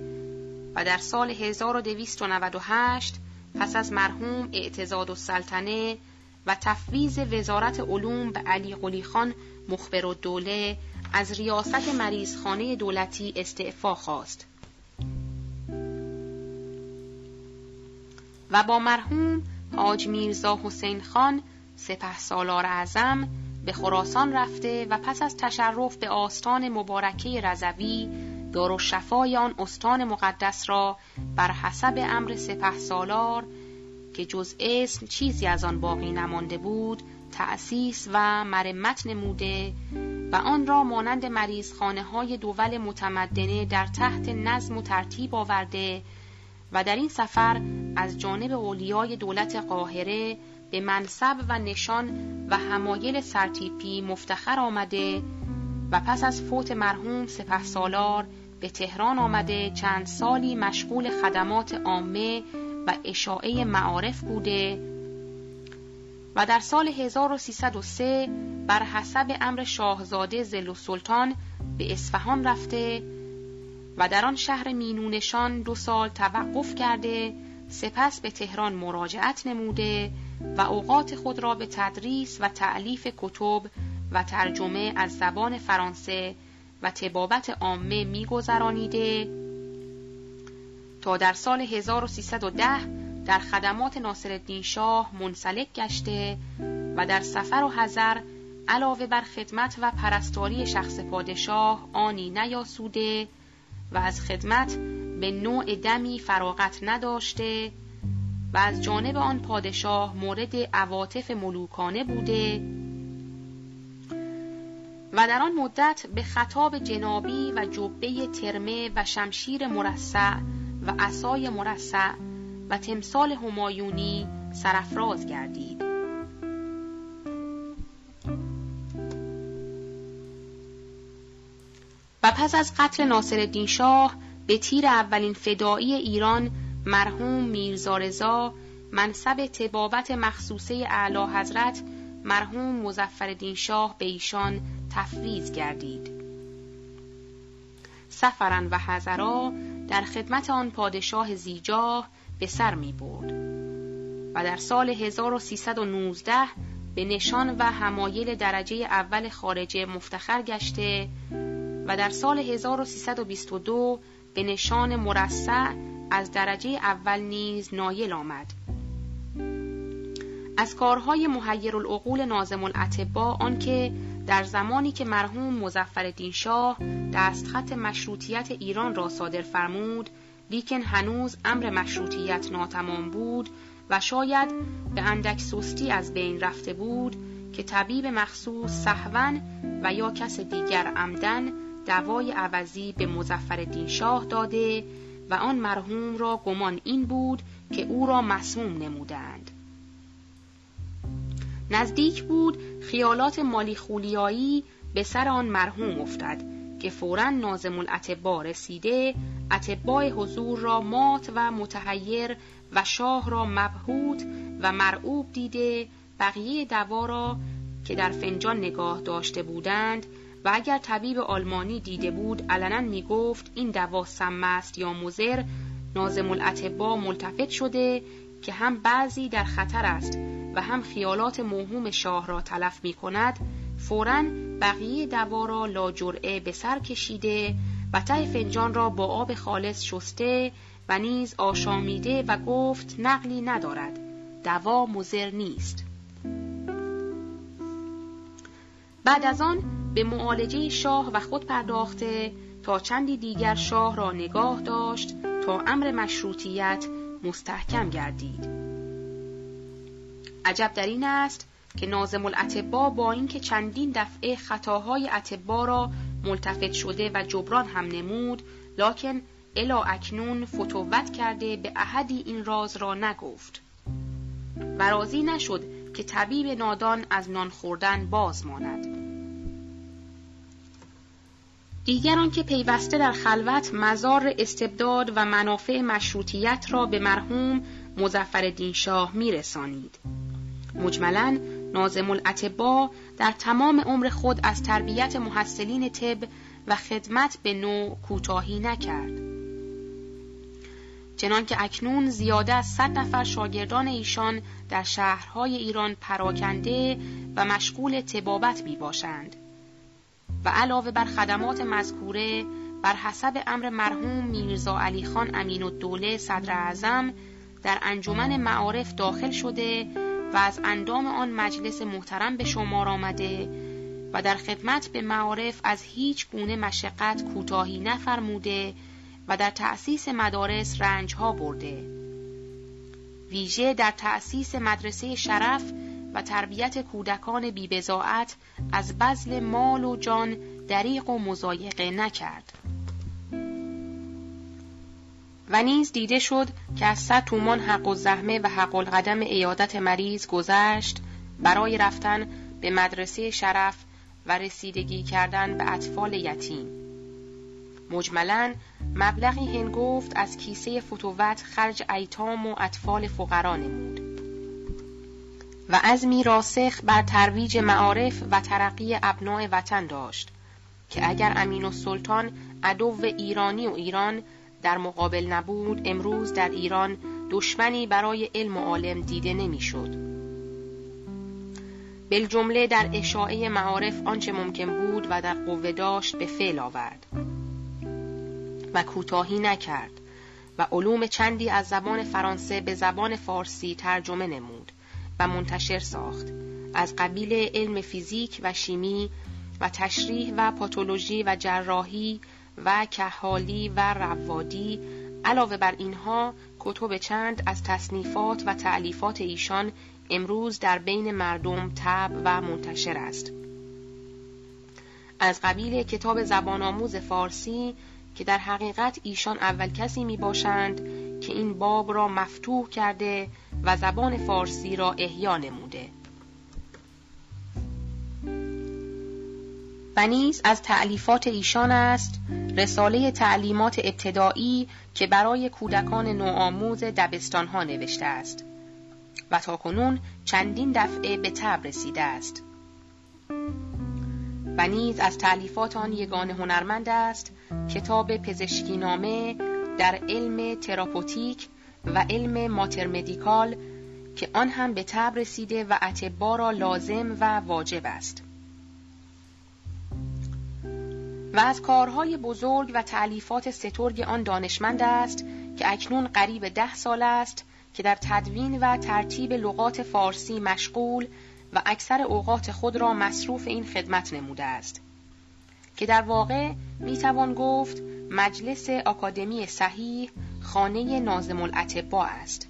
و در سال 1298 پس از مرحوم اعتزاد السلطنه و تفویض وزارت علوم به علی قلی خان مخبر و دوله از ریاست مریضخانه دولتی استعفا خواست. و با مرحوم حاج میرزا حسین خان سپه سالار اعظم به خراسان رفته و پس از تشرف به آستان مبارکه رضوی دارالشفای آن استان مقدس را بر حسب امر سپه سالار که جز اسم چیزی از آن باقی نمانده بود تأسیس و مرمت نموده و آن را مانند مریضخانه های دول متمدنه در تحت نظم و ترتیب آورده و در این سفر از جانب اولیای دولت قاهره به منصب و نشان و همایل سرتیپی مفتخر آمده و پس از فوت مرحوم سپه سالار به تهران آمده چند سالی مشغول خدمات عامه و اشاعه معارف بوده و در سال 1303 بر حسب امر شاهزاده زل سلطان به اصفهان رفته و در آن شهر مینونشان دو سال توقف کرده سپس به تهران مراجعت نموده و اوقات خود را به تدریس و تعلیف کتب و ترجمه از زبان فرانسه و تبابت عامه میگذرانیده. تا در سال 1310 در خدمات ناصرالدین شاه منسلک گشته و در سفر و حذر علاوه بر خدمت و پرستاری شخص پادشاه آنی نیاسوده و از خدمت به نوع دمی فراغت نداشته و از جانب آن پادشاه مورد عواطف ملوکانه بوده و در آن مدت به خطاب جنابی و جبه ترمه و شمشیر مرصع و عصای مرصع و تمثال همایونی سرفراز گردید. و پس از قتل ناصر شاه به تیر اولین فدایی ایران مرحوم میرزارزا منصب تبابت مخصوصه اعلی حضرت مرحوم مزفر شاه به ایشان تفویض گردید. سفرن و حضرا در خدمت آن پادشاه زیجاه به سر می برد و در سال 1319 به نشان و همایل درجه اول خارجه مفتخر گشته و در سال 1322 به نشان مرصع از درجه اول نیز نایل آمد. از کارهای محیر العقول نازم العتبا آنکه در زمانی که مرحوم مزفر شاه دستخط مشروطیت ایران را صادر فرمود لیکن هنوز امر مشروطیت ناتمام بود و شاید به اندک سستی از بین رفته بود که طبیب مخصوص صحون و یا کس دیگر عمدن دوای عوضی به مزفر شاه داده و آن مرحوم را گمان این بود که او را مسموم نمودند. نزدیک بود خیالات مالی خولیایی به سر آن مرحوم افتد که فورا نازم الاتبا رسیده اتباع حضور را مات و متحیر و شاه را مبهوت و مرعوب دیده بقیه دوا را که در فنجان نگاه داشته بودند و اگر طبیب آلمانی دیده بود علنا می گفت این دوا سم است یا مزر نازم الاتبا ملتفت شده که هم بعضی در خطر است و هم خیالات موهوم شاه را تلف می کند فورا بقیه دوا را لاجرعه به سر کشیده و ته فنجان را با آب خالص شسته و نیز آشامیده و گفت نقلی ندارد. دوا مزر نیست. بعد از آن به معالجه شاه و خود پرداخته تا چندی دیگر شاه را نگاه داشت تا امر مشروطیت مستحکم گردید. عجب در این است که نازم الاتبا با اینکه چندین دفعه خطاهای اتبا را ملتفت شده و جبران هم نمود لکن الا اکنون فتوت کرده به احدی این راز را نگفت و راضی نشد که طبیب نادان از نان خوردن باز ماند دیگران که پیوسته در خلوت مزار استبداد و منافع مشروطیت را به مرحوم مزفر شاه میرسانید. مجملا نازم الاتبا در تمام عمر خود از تربیت محصلین طب و خدمت به نوع کوتاهی نکرد. چنانکه اکنون زیاده از صد نفر شاگردان ایشان در شهرهای ایران پراکنده و مشغول تبابت می باشند. و علاوه بر خدمات مذکوره بر حسب امر مرحوم میرزا علی خان امین الدوله صدر اعظم در انجمن معارف داخل شده و از اندام آن مجلس محترم به شمار آمده و در خدمت به معارف از هیچ گونه مشقت کوتاهی نفرموده و در تأسیس مدارس رنجها برده. ویژه در تأسیس مدرسه شرف و تربیت کودکان بیبزاعت از بزل مال و جان دریق و مزایقه نکرد. و نیز دیده شد که از صد تومان حق و زحمه و حق القدم ایادت مریض گذشت برای رفتن به مدرسه شرف و رسیدگی کردن به اطفال یتیم. مجملا مبلغی هنگفت از کیسه فتووت خرج ایتام و اطفال فقرا نمود و عزمی راسخ بر ترویج معارف و ترقی ابناع وطن داشت که اگر امین و سلطان عدو ایرانی و ایران در مقابل نبود امروز در ایران دشمنی برای علم و عالم دیده نمی‌شد. جمله در اشاعه معارف آنچه ممکن بود و در قوه داشت به فعل آورد و کوتاهی نکرد و علوم چندی از زبان فرانسه به زبان فارسی ترجمه نمود و منتشر ساخت از قبیل علم فیزیک و شیمی و تشریح و پاتولوژی و جراحی و کهالی و روادی علاوه بر اینها کتب چند از تصنیفات و تعلیفات ایشان امروز در بین مردم تب و منتشر است. از قبیل کتاب زبان آموز فارسی که در حقیقت ایشان اول کسی می باشند که این باب را مفتوح کرده و زبان فارسی را احیا نموده. و نیز از تعلیفات ایشان است رساله تعلیمات ابتدایی که برای کودکان نوآموز دبستانها نوشته است و تاکنون چندین دفعه به طبع رسیده است. و نیز از تألیفات آن یگان هنرمند است کتاب پزشکی نامه در علم thérapeutique و علم matière médicale که آن هم به طبع رسیده و اطبا را لازم و واجب است. و از کارهای بزرگ و تألیفات سترگ آن دانشمند است که اکنون قریب ده سال است که در تدوین و ترتیب لغات فارسی مشغول و اکثر اوقات خود را مصروف این خدمت نموده است. که در واقع می توان گفت مجلس آکادمی صحیح خانه نازم الاتبا است.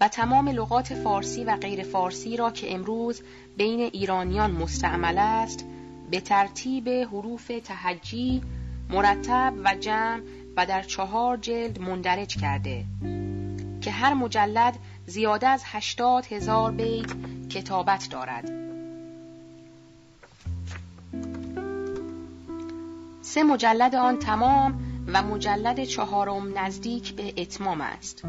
و تمام لغات فارسی و غیر فارسی را که امروز بین ایرانیان مستعمل است به ترتیب حروف تهجی مرتب و جمع و در چهار جلد مندرج کرده که هر مجلد زیاده از هشتاد هزار بیت کتابت دارد. سه مجلد آن تمام و مجلد چهارم نزدیک به اتمام است.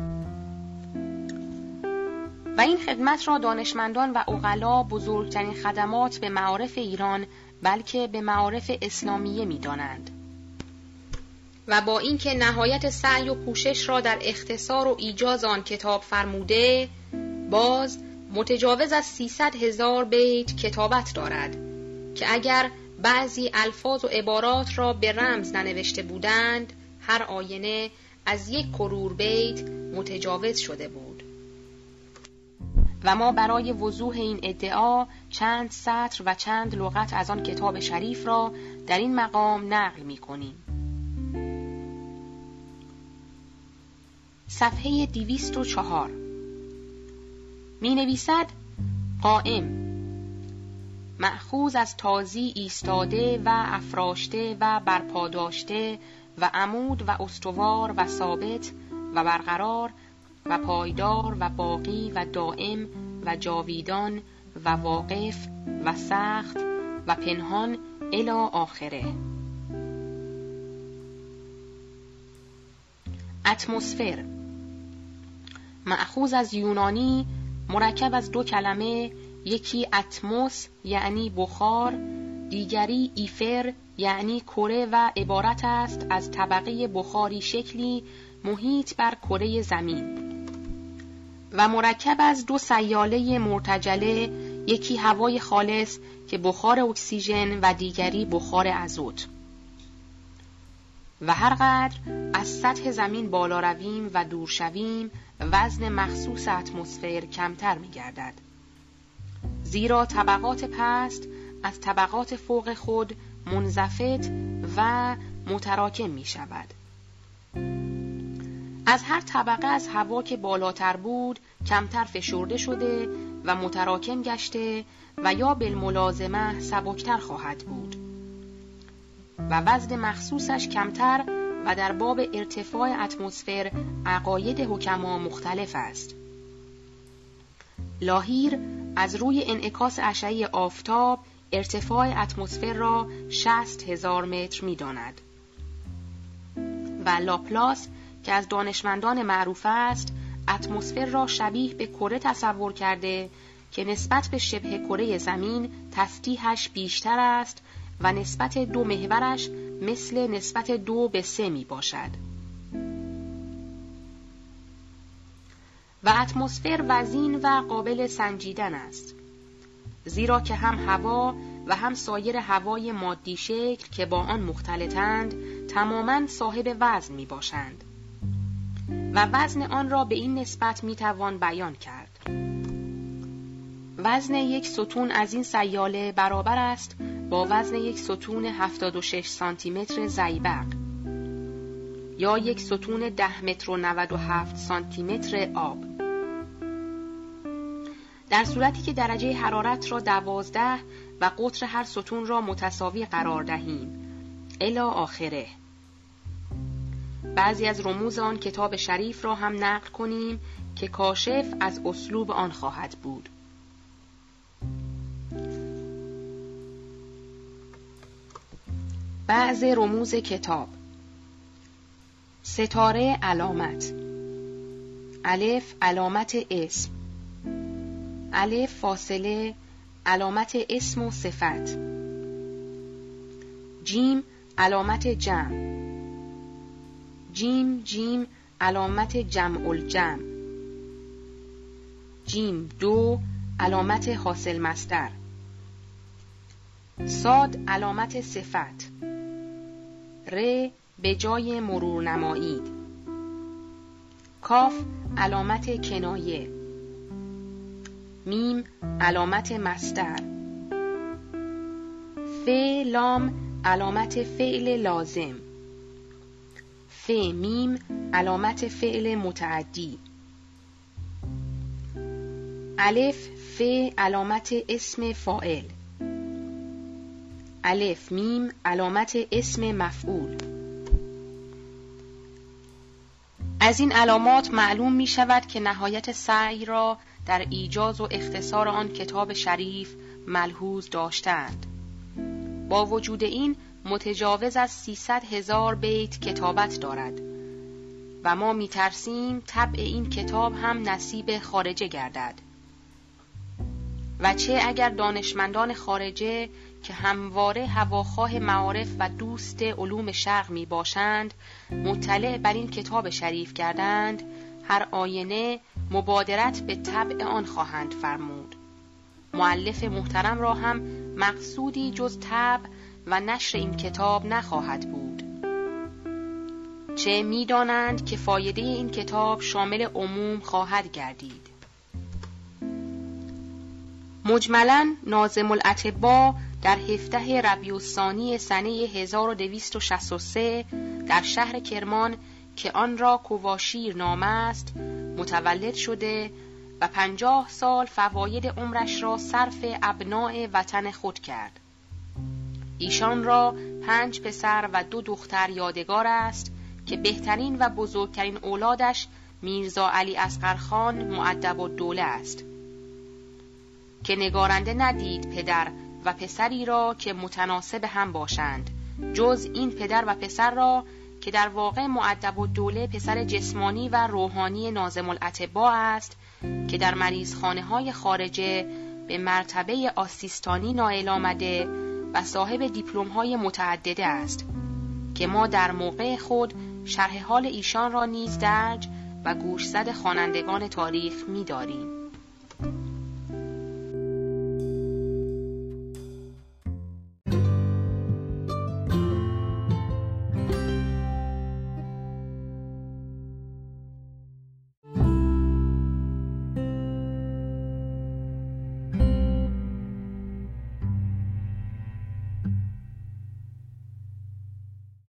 و این خدمت را دانشمندان و اغلا بزرگترین خدمات به معارف ایران بلکه به معارف اسلامیه می دانند. و با اینکه نهایت سعی و کوشش را در اختصار و ایجاز آن کتاب فرموده باز متجاوز از 300 هزار بیت کتابت دارد که اگر بعضی الفاظ و عبارات را به رمز ننوشته بودند هر آینه از یک کرور بیت متجاوز شده بود و ما برای وضوح این ادعا چند سطر و چند لغت از آن کتاب شریف را در این مقام نقل می کنیم. صفحه دیویست و چهار می نویسد قائم معخوز از تازی ایستاده و افراشته و برپاداشته و عمود و استوار و ثابت و برقرار و پایدار و باقی و دائم و جاویدان و واقف و سخت و پنهان الا آخره. اتمسفر. معخوز از یونانی مرکب از دو کلمه یکی اتموس یعنی بخار دیگری ایفر یعنی کره و عبارت است از طبقه بخاری شکلی محیط بر کره زمین. و مرکب از دو سیاله مرتجله یکی هوای خالص که بخار اکسیژن و دیگری بخار ازوت و هر قدر از سطح زمین بالا رویم و دور شویم وزن مخصوص اتمسفر کمتر می گردد. زیرا طبقات پست از طبقات فوق خود منزفت و متراکم می شود. از هر طبقه از هوا که بالاتر بود کمتر فشرده شده و متراکم گشته و یا بالملازمه سبکتر خواهد بود و وزن مخصوصش کمتر و در باب ارتفاع اتمسفر عقاید حکما مختلف است لاهیر از روی انعکاس اشعه آفتاب ارتفاع اتمسفر را شست هزار متر می داند. و لاپلاس که از دانشمندان معروف است اتمسفر را شبیه به کره تصور کرده که نسبت به شبه کره زمین تفتیحش بیشتر است و نسبت دو محورش مثل نسبت دو به سه می باشد. و اتمسفر وزین و قابل سنجیدن است. زیرا که هم هوا و هم سایر هوای مادی شکل که با آن مختلطند تماما صاحب وزن می باشند. و وزن آن را به این نسبت می‌توان بیان کرد. وزن یک ستون از این سیاله برابر است با وزن یک ستون 76 سانتی متر زیبق یا یک ستون 10 متر و 97 سانتی متر آب. در صورتی که درجه حرارت را دوازده و قطر هر ستون را متساوی قرار دهیم. الا آخره. بعضی از رموز آن کتاب شریف را هم نقل کنیم که کاشف از اسلوب آن خواهد بود. بعض رموز کتاب. ستاره علامت. الف علامت اسم. الف فاصله علامت اسم و صفت. جیم علامت جمع. جیم جیم علامت جمع الجمع جیم دو علامت حاصل مستر صاد علامت صفت. ر به جای رجوع نمایید. کاف علامت کنایه. میم علامت مصدر. ف لام علامت فعل لازم. میم علامت فعل متعدی. الف ف علامت اسم فائل الف میم علامت اسم مفعول. از این علامات معلوم می شود که نهایت سعی را در ایجاز و اختصار آن کتاب شریف ملحوظ داشتند. با وجود این متجاوز از 300 هزار بیت کتابت دارد. و ما می ترسیم طبع این کتاب هم نصیب خارجه گردد. و چه اگر دانشمندان خارجه که همواره هواخواه معارف و دوست علوم شرق می باشند مطلع بر این کتاب شریف کردند هر آینه مبادرت به طبع آن خواهند فرمود. معلف محترم را هم مقصودی جز طبع و نشر این کتاب نخواهد بود. چه می‌دانند که فایده این کتاب شامل عموم خواهد گردید؟ مجملا نازم الاتبا در هفته ربیوسانی سنه 1263 در شهر کرمان که آن را کوواشیر نام است متولد شده و پنجاه سال فواید عمرش را صرف ابناع وطن خود کرد. ایشان را پنج پسر و دو دختر یادگار است که بهترین و بزرگترین اولادش میرزا علی اسقرخان معدب و دوله است. که نگارنده ندید پدر و پسری را که متناسب هم باشند. جز این پدر و پسر را که در واقع معدب و دوله پسر جسمانی و روحانی نازم الاتبا است که در مریضخانه های خارجه به مرتبه آسیستانی نائل آمده و صاحب دیپلم های متعدده است که ما در موقع خود شرح حال ایشان را نیز درج و گوشزد خوانندگان تاریخ می داریم.